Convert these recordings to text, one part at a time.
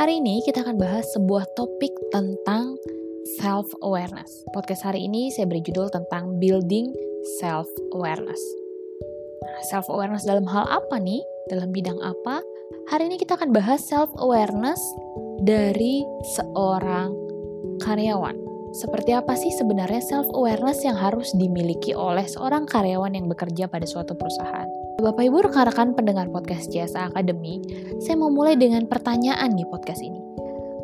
Hari ini kita akan bahas sebuah topik tentang self awareness. Podcast hari ini saya beri judul tentang building self awareness. Nah, self awareness dalam hal apa nih? Dalam bidang apa? Hari ini kita akan bahas self awareness dari seorang karyawan. Seperti apa sih sebenarnya self awareness yang harus dimiliki oleh seorang karyawan yang bekerja pada suatu perusahaan? Bapak Ibu rekan-rekan pendengar podcast CSA Academy, saya mau mulai dengan pertanyaan di podcast ini.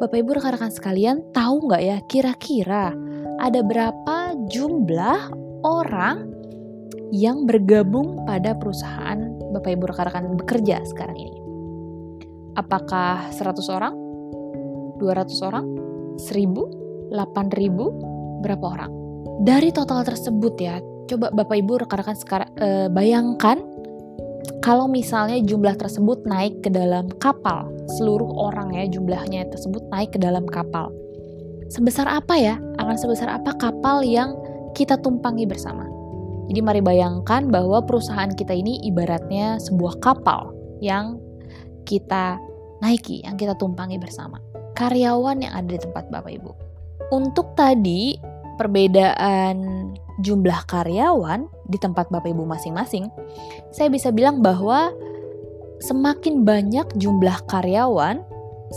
Bapak Ibu rekan-rekan sekalian, tahu nggak ya kira-kira ada berapa jumlah orang yang bergabung pada perusahaan Bapak Ibu rekan-rekan bekerja sekarang ini? Apakah 100 orang? 200 orang? 1000? 8000? Berapa orang? Dari total tersebut ya, coba Bapak Ibu rekan-rekan eh, bayangkan kalau misalnya jumlah tersebut naik ke dalam kapal, seluruh orang ya jumlahnya tersebut naik ke dalam kapal. Sebesar apa ya? Akan sebesar apa kapal yang kita tumpangi bersama? Jadi mari bayangkan bahwa perusahaan kita ini ibaratnya sebuah kapal yang kita naiki, yang kita tumpangi bersama. Karyawan yang ada di tempat Bapak Ibu. Untuk tadi perbedaan jumlah karyawan di tempat Bapak Ibu masing-masing, saya bisa bilang bahwa semakin banyak jumlah karyawan,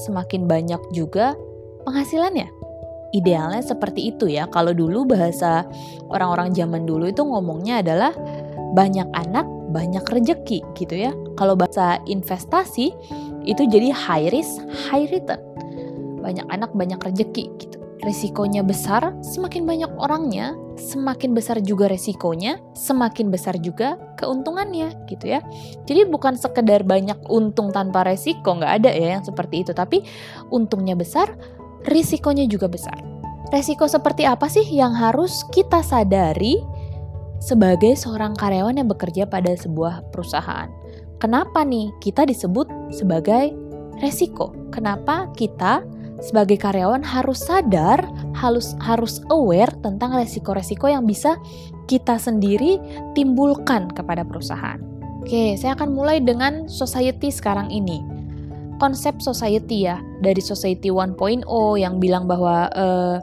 semakin banyak juga penghasilannya. Idealnya seperti itu ya. Kalau dulu bahasa orang-orang zaman dulu itu ngomongnya adalah banyak anak, banyak rejeki gitu ya. Kalau bahasa investasi itu jadi high risk, high return. Banyak anak, banyak rejeki gitu resikonya besar, semakin banyak orangnya, semakin besar juga resikonya, semakin besar juga keuntungannya gitu ya. Jadi bukan sekedar banyak untung tanpa resiko, nggak ada ya yang seperti itu, tapi untungnya besar, risikonya juga besar. Resiko seperti apa sih yang harus kita sadari sebagai seorang karyawan yang bekerja pada sebuah perusahaan? Kenapa nih kita disebut sebagai resiko? Kenapa kita sebagai karyawan harus sadar, harus harus aware tentang resiko-resiko yang bisa kita sendiri timbulkan kepada perusahaan. Oke, saya akan mulai dengan society sekarang ini. Konsep society ya, dari society 1.0 yang bilang bahwa uh,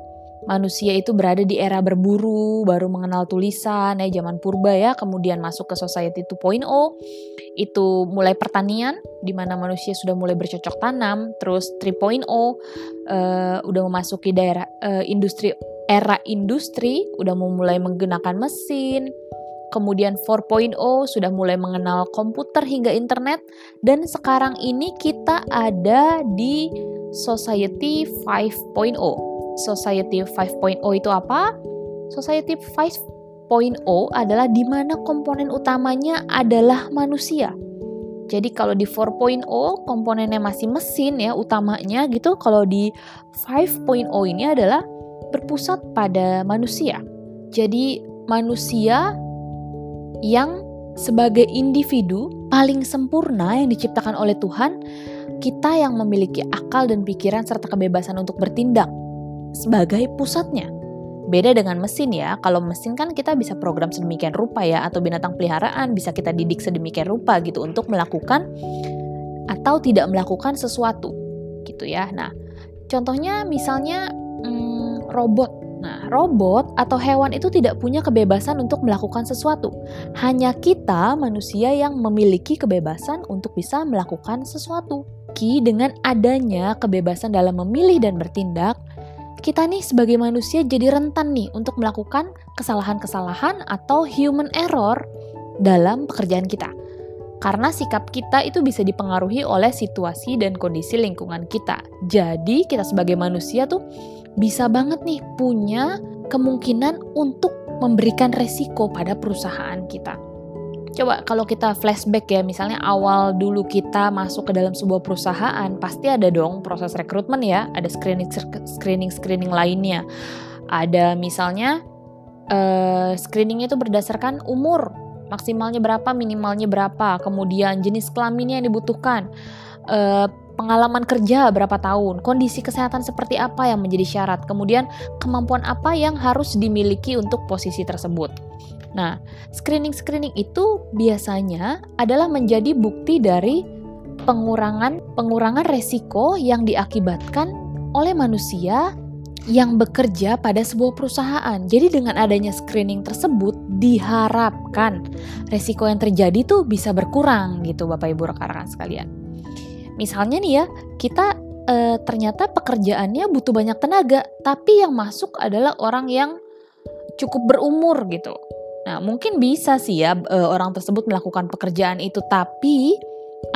manusia itu berada di era berburu, baru mengenal tulisan ya zaman purba ya, kemudian masuk ke society 2.0 itu mulai pertanian di mana manusia sudah mulai bercocok tanam, terus 3.0 uh, udah memasuki daerah uh, industri era industri, udah mulai menggunakan mesin. Kemudian 4.0 sudah mulai mengenal komputer hingga internet dan sekarang ini kita ada di society 5.0 Society 5.0 itu apa? Society 5.0 adalah di mana komponen utamanya adalah manusia. Jadi kalau di 4.0 komponennya masih mesin ya utamanya gitu. Kalau di 5.0 ini adalah berpusat pada manusia. Jadi manusia yang sebagai individu paling sempurna yang diciptakan oleh Tuhan, kita yang memiliki akal dan pikiran serta kebebasan untuk bertindak sebagai pusatnya. Beda dengan mesin ya, kalau mesin kan kita bisa program sedemikian rupa ya, atau binatang peliharaan bisa kita didik sedemikian rupa gitu untuk melakukan atau tidak melakukan sesuatu gitu ya. Nah, contohnya misalnya hmm, robot. Nah, robot atau hewan itu tidak punya kebebasan untuk melakukan sesuatu. Hanya kita manusia yang memiliki kebebasan untuk bisa melakukan sesuatu. Ki dengan adanya kebebasan dalam memilih dan bertindak, kita nih sebagai manusia jadi rentan nih untuk melakukan kesalahan-kesalahan atau human error dalam pekerjaan kita. Karena sikap kita itu bisa dipengaruhi oleh situasi dan kondisi lingkungan kita. Jadi kita sebagai manusia tuh bisa banget nih punya kemungkinan untuk memberikan resiko pada perusahaan kita. Coba kalau kita flashback ya, misalnya awal dulu kita masuk ke dalam sebuah perusahaan, pasti ada dong proses rekrutmen ya, ada screening screening screening lainnya. Ada misalnya uh, screeningnya itu berdasarkan umur, maksimalnya berapa, minimalnya berapa, kemudian jenis kelaminnya yang dibutuhkan, uh, pengalaman kerja berapa tahun, kondisi kesehatan seperti apa yang menjadi syarat, kemudian kemampuan apa yang harus dimiliki untuk posisi tersebut. Nah, screening-screening itu biasanya adalah menjadi bukti dari pengurangan pengurangan resiko yang diakibatkan oleh manusia yang bekerja pada sebuah perusahaan. Jadi dengan adanya screening tersebut diharapkan resiko yang terjadi tuh bisa berkurang gitu Bapak Ibu rekan-rekan sekalian. Misalnya nih ya, kita e, ternyata pekerjaannya butuh banyak tenaga, tapi yang masuk adalah orang yang cukup berumur gitu. Nah, mungkin bisa sih ya e, orang tersebut melakukan pekerjaan itu, tapi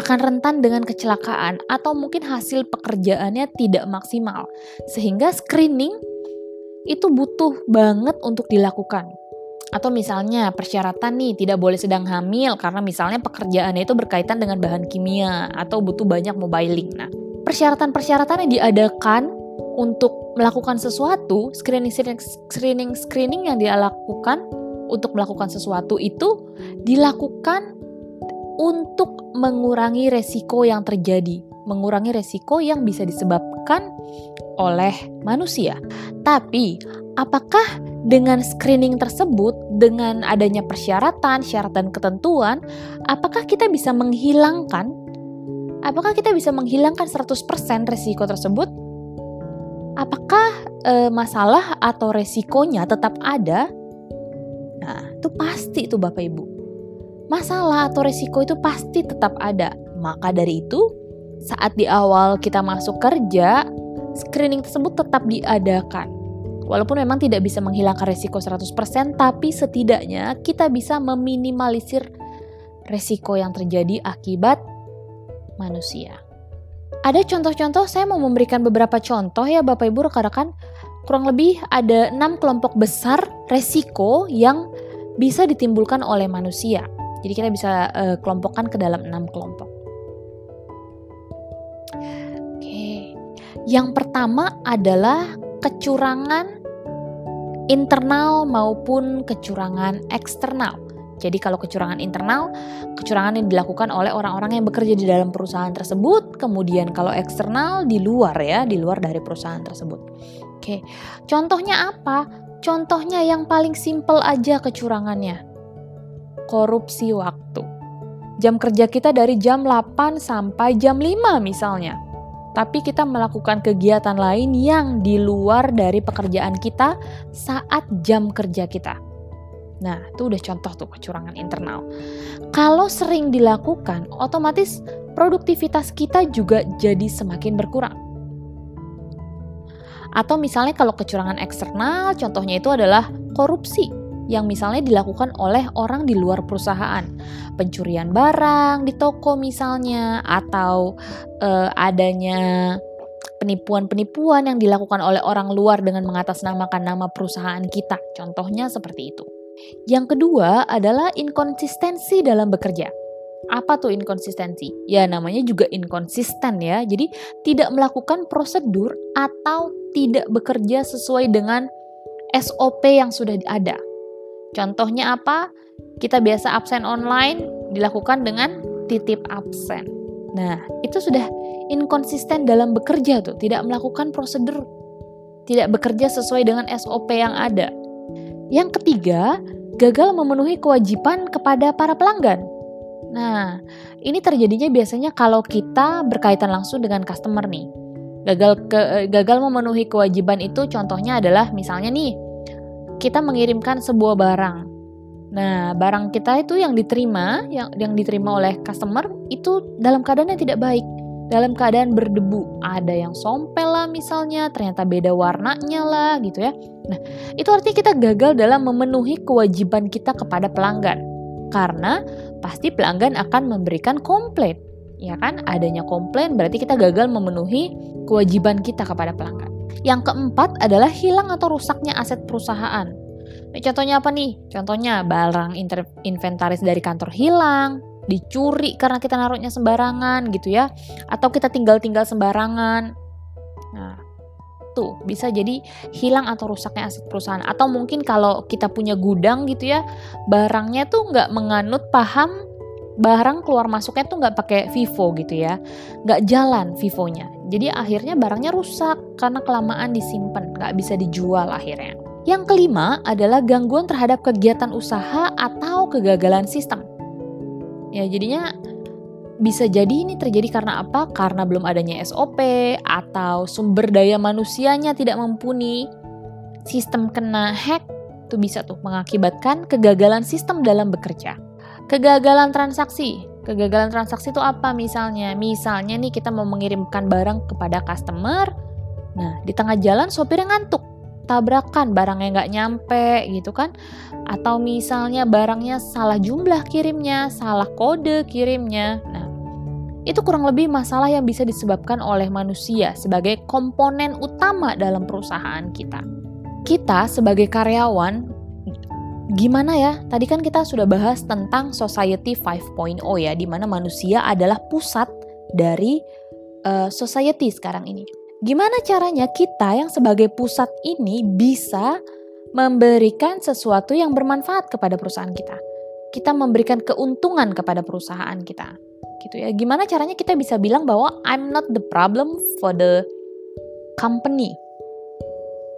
akan rentan dengan kecelakaan atau mungkin hasil pekerjaannya tidak maksimal. Sehingga screening itu butuh banget untuk dilakukan. Atau misalnya persyaratan nih tidak boleh sedang hamil karena misalnya pekerjaannya itu berkaitan dengan bahan kimia atau butuh banyak mobiling. Nah, persyaratan-persyaratan yang diadakan untuk melakukan sesuatu, screening screening screening yang dilakukan untuk melakukan sesuatu itu dilakukan untuk mengurangi resiko yang terjadi, mengurangi resiko yang bisa disebabkan oleh manusia. Tapi, apakah dengan screening tersebut, dengan adanya persyaratan, syarat dan ketentuan, apakah kita bisa menghilangkan apakah kita bisa menghilangkan 100% resiko tersebut? Apakah e, masalah atau resikonya tetap ada? Itu pasti itu Bapak Ibu masalah atau risiko itu pasti tetap ada. Maka dari itu, saat di awal kita masuk kerja, screening tersebut tetap diadakan. Walaupun memang tidak bisa menghilangkan risiko 100%, tapi setidaknya kita bisa meminimalisir risiko yang terjadi akibat manusia. Ada contoh-contoh, saya mau memberikan beberapa contoh ya Bapak Ibu rekan-rekan. Kurang lebih ada enam kelompok besar resiko yang bisa ditimbulkan oleh manusia. Jadi kita bisa uh, kelompokkan ke dalam enam kelompok. Oke, yang pertama adalah kecurangan internal maupun kecurangan eksternal. Jadi kalau kecurangan internal, kecurangan yang dilakukan oleh orang-orang yang bekerja di dalam perusahaan tersebut, kemudian kalau eksternal di luar ya, di luar dari perusahaan tersebut. Oke. Contohnya apa? Contohnya yang paling simpel aja kecurangannya korupsi waktu. Jam kerja kita dari jam 8 sampai jam 5 misalnya. Tapi kita melakukan kegiatan lain yang di luar dari pekerjaan kita saat jam kerja kita. Nah, itu udah contoh tuh kecurangan internal. Kalau sering dilakukan, otomatis produktivitas kita juga jadi semakin berkurang. Atau misalnya kalau kecurangan eksternal, contohnya itu adalah korupsi yang misalnya dilakukan oleh orang di luar perusahaan. Pencurian barang di toko misalnya atau uh, adanya penipuan-penipuan yang dilakukan oleh orang luar dengan mengatasnamakan nama perusahaan kita. Contohnya seperti itu. Yang kedua adalah inkonsistensi dalam bekerja. Apa tuh inkonsistensi? Ya namanya juga inkonsisten ya. Jadi tidak melakukan prosedur atau tidak bekerja sesuai dengan SOP yang sudah ada. Contohnya apa? Kita biasa absen online dilakukan dengan titip absen. Nah, itu sudah inkonsisten dalam bekerja tuh, tidak melakukan prosedur, tidak bekerja sesuai dengan SOP yang ada. Yang ketiga, gagal memenuhi kewajiban kepada para pelanggan. Nah, ini terjadinya biasanya kalau kita berkaitan langsung dengan customer nih. Gagal ke, gagal memenuhi kewajiban itu contohnya adalah misalnya nih, kita mengirimkan sebuah barang. Nah, barang kita itu yang diterima, yang yang diterima oleh customer itu dalam keadaan yang tidak baik, dalam keadaan berdebu. Ada yang sompel lah misalnya, ternyata beda warnanya lah gitu ya. Nah, itu artinya kita gagal dalam memenuhi kewajiban kita kepada pelanggan. Karena pasti pelanggan akan memberikan komplain. Ya kan? Adanya komplain berarti kita gagal memenuhi kewajiban kita kepada pelanggan. Yang keempat adalah hilang atau rusaknya aset perusahaan. Nah, contohnya apa nih? Contohnya barang inventaris dari kantor hilang, dicuri karena kita naruhnya sembarangan gitu ya, atau kita tinggal-tinggal sembarangan. Nah, tuh bisa jadi hilang atau rusaknya aset perusahaan. Atau mungkin kalau kita punya gudang gitu ya, barangnya tuh nggak menganut paham barang keluar masuknya tuh nggak pakai Vivo gitu ya, nggak jalan Vivonya. Jadi akhirnya barangnya rusak karena kelamaan disimpan, nggak bisa dijual akhirnya. Yang kelima adalah gangguan terhadap kegiatan usaha atau kegagalan sistem. Ya jadinya bisa jadi ini terjadi karena apa? Karena belum adanya SOP atau sumber daya manusianya tidak mumpuni. Sistem kena hack itu bisa tuh mengakibatkan kegagalan sistem dalam bekerja. Kegagalan transaksi. Kegagalan transaksi itu apa misalnya? Misalnya nih kita mau mengirimkan barang kepada customer, nah di tengah jalan sopirnya ngantuk, tabrakan barangnya nggak nyampe gitu kan? Atau misalnya barangnya salah jumlah kirimnya, salah kode kirimnya. Nah, itu kurang lebih masalah yang bisa disebabkan oleh manusia sebagai komponen utama dalam perusahaan kita. Kita sebagai karyawan gimana ya? Tadi kan kita sudah bahas tentang society 5.0 ya, di mana manusia adalah pusat dari uh, society sekarang ini. Gimana caranya kita yang sebagai pusat ini bisa memberikan sesuatu yang bermanfaat kepada perusahaan kita? Kita memberikan keuntungan kepada perusahaan kita. Gitu ya. Gimana caranya kita bisa bilang bahwa I'm not the problem for the company?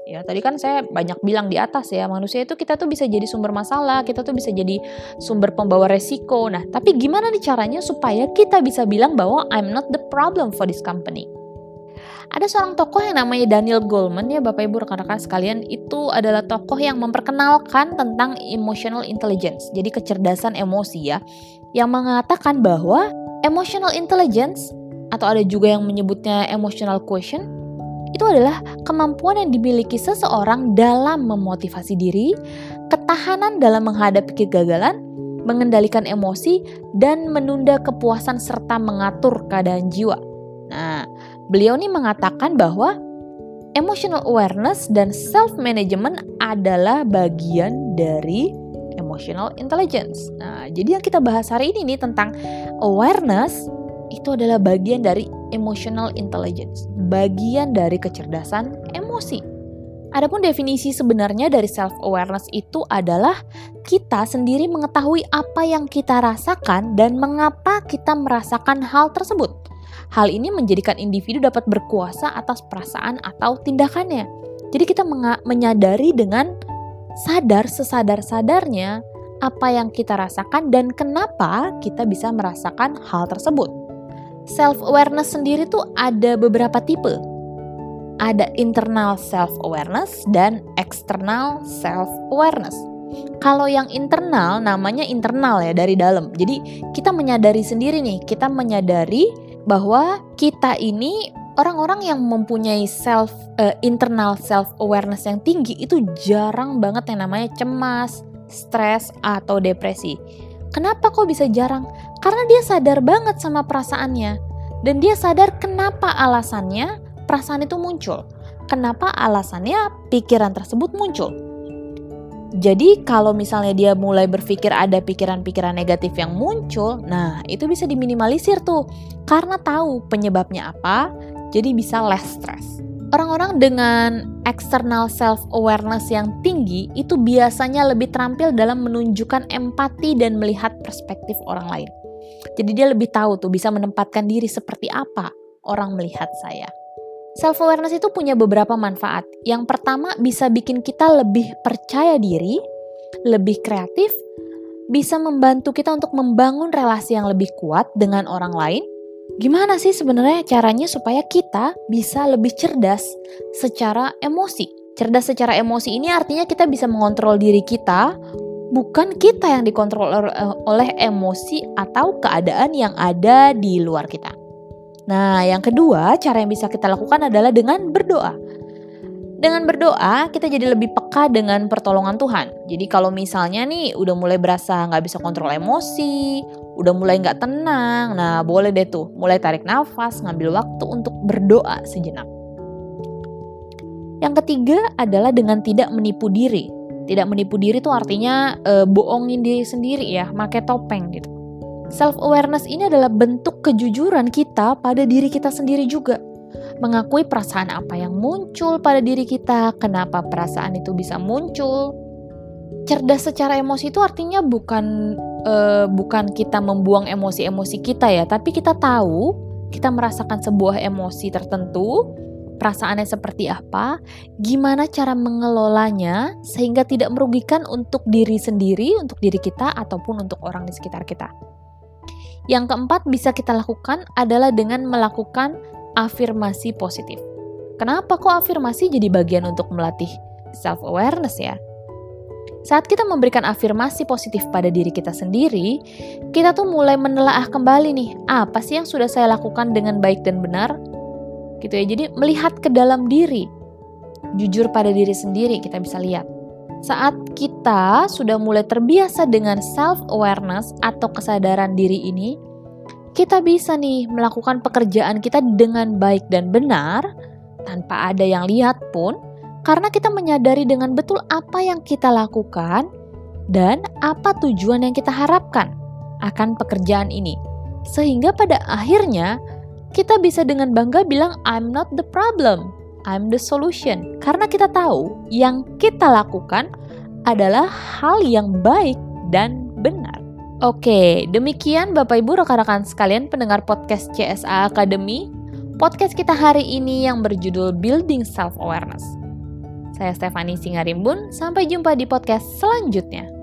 Ya tadi kan saya banyak bilang di atas ya manusia itu kita tuh bisa jadi sumber masalah kita tuh bisa jadi sumber pembawa resiko. Nah tapi gimana nih caranya supaya kita bisa bilang bahwa I'm not the problem for this company? Ada seorang tokoh yang namanya Daniel Goleman ya Bapak Ibu rekan-rekan sekalian. Itu adalah tokoh yang memperkenalkan tentang emotional intelligence jadi kecerdasan emosi ya yang mengatakan bahwa emotional intelligence atau ada juga yang menyebutnya emotional quotient itu adalah kemampuan yang dimiliki seseorang dalam memotivasi diri, ketahanan dalam menghadapi kegagalan, mengendalikan emosi, dan menunda kepuasan serta mengatur keadaan jiwa. Nah, beliau ini mengatakan bahwa emotional awareness dan self management adalah bagian dari emotional intelligence. Nah, jadi yang kita bahas hari ini nih tentang awareness itu adalah bagian dari emotional intelligence, bagian dari kecerdasan emosi. Adapun definisi sebenarnya dari self awareness itu adalah kita sendiri mengetahui apa yang kita rasakan dan mengapa kita merasakan hal tersebut. Hal ini menjadikan individu dapat berkuasa atas perasaan atau tindakannya. Jadi kita menyadari dengan sadar sesadar-sadarnya apa yang kita rasakan dan kenapa kita bisa merasakan hal tersebut self awareness sendiri tuh ada beberapa tipe. Ada internal self awareness dan external self awareness. Kalau yang internal namanya internal ya dari dalam. Jadi kita menyadari sendiri nih, kita menyadari bahwa kita ini orang-orang yang mempunyai self uh, internal self awareness yang tinggi itu jarang banget yang namanya cemas, stres atau depresi. Kenapa kok bisa jarang? Karena dia sadar banget sama perasaannya. Dan dia sadar kenapa alasannya perasaan itu muncul. Kenapa alasannya pikiran tersebut muncul. Jadi kalau misalnya dia mulai berpikir ada pikiran-pikiran negatif yang muncul, nah itu bisa diminimalisir tuh. Karena tahu penyebabnya apa, jadi bisa less stress. Orang-orang dengan external self awareness yang tinggi itu biasanya lebih terampil dalam menunjukkan empati dan melihat perspektif orang lain. Jadi dia lebih tahu tuh bisa menempatkan diri seperti apa orang melihat saya. Self awareness itu punya beberapa manfaat. Yang pertama bisa bikin kita lebih percaya diri, lebih kreatif, bisa membantu kita untuk membangun relasi yang lebih kuat dengan orang lain, Gimana sih sebenarnya caranya supaya kita bisa lebih cerdas secara emosi? Cerdas secara emosi ini artinya kita bisa mengontrol diri kita, bukan kita yang dikontrol oleh emosi atau keadaan yang ada di luar kita. Nah, yang kedua, cara yang bisa kita lakukan adalah dengan berdoa. Dengan berdoa, kita jadi lebih peka dengan pertolongan Tuhan. Jadi kalau misalnya nih udah mulai berasa nggak bisa kontrol emosi, udah mulai nggak tenang, nah boleh deh tuh mulai tarik nafas, ngambil waktu untuk berdoa sejenak. Yang ketiga adalah dengan tidak menipu diri. Tidak menipu diri tuh artinya e, bohongin diri sendiri ya, make topeng gitu. Self awareness ini adalah bentuk kejujuran kita pada diri kita sendiri juga mengakui perasaan apa yang muncul pada diri kita, kenapa perasaan itu bisa muncul. Cerdas secara emosi itu artinya bukan uh, bukan kita membuang emosi-emosi kita ya, tapi kita tahu kita merasakan sebuah emosi tertentu, perasaannya seperti apa, gimana cara mengelolanya sehingga tidak merugikan untuk diri sendiri, untuk diri kita ataupun untuk orang di sekitar kita. Yang keempat bisa kita lakukan adalah dengan melakukan afirmasi positif. Kenapa kok afirmasi jadi bagian untuk melatih self awareness ya? Saat kita memberikan afirmasi positif pada diri kita sendiri, kita tuh mulai menelaah kembali nih, apa sih yang sudah saya lakukan dengan baik dan benar? Gitu ya. Jadi melihat ke dalam diri. Jujur pada diri sendiri kita bisa lihat. Saat kita sudah mulai terbiasa dengan self awareness atau kesadaran diri ini, kita bisa nih melakukan pekerjaan kita dengan baik dan benar tanpa ada yang lihat pun karena kita menyadari dengan betul apa yang kita lakukan dan apa tujuan yang kita harapkan akan pekerjaan ini. Sehingga pada akhirnya kita bisa dengan bangga bilang I'm not the problem, I'm the solution. Karena kita tahu yang kita lakukan adalah hal yang baik dan benar. Oke, demikian Bapak Ibu rekan-rekan sekalian pendengar podcast CSA Academy. Podcast kita hari ini yang berjudul Building Self Awareness. Saya Stefani Singarimbun, sampai jumpa di podcast selanjutnya.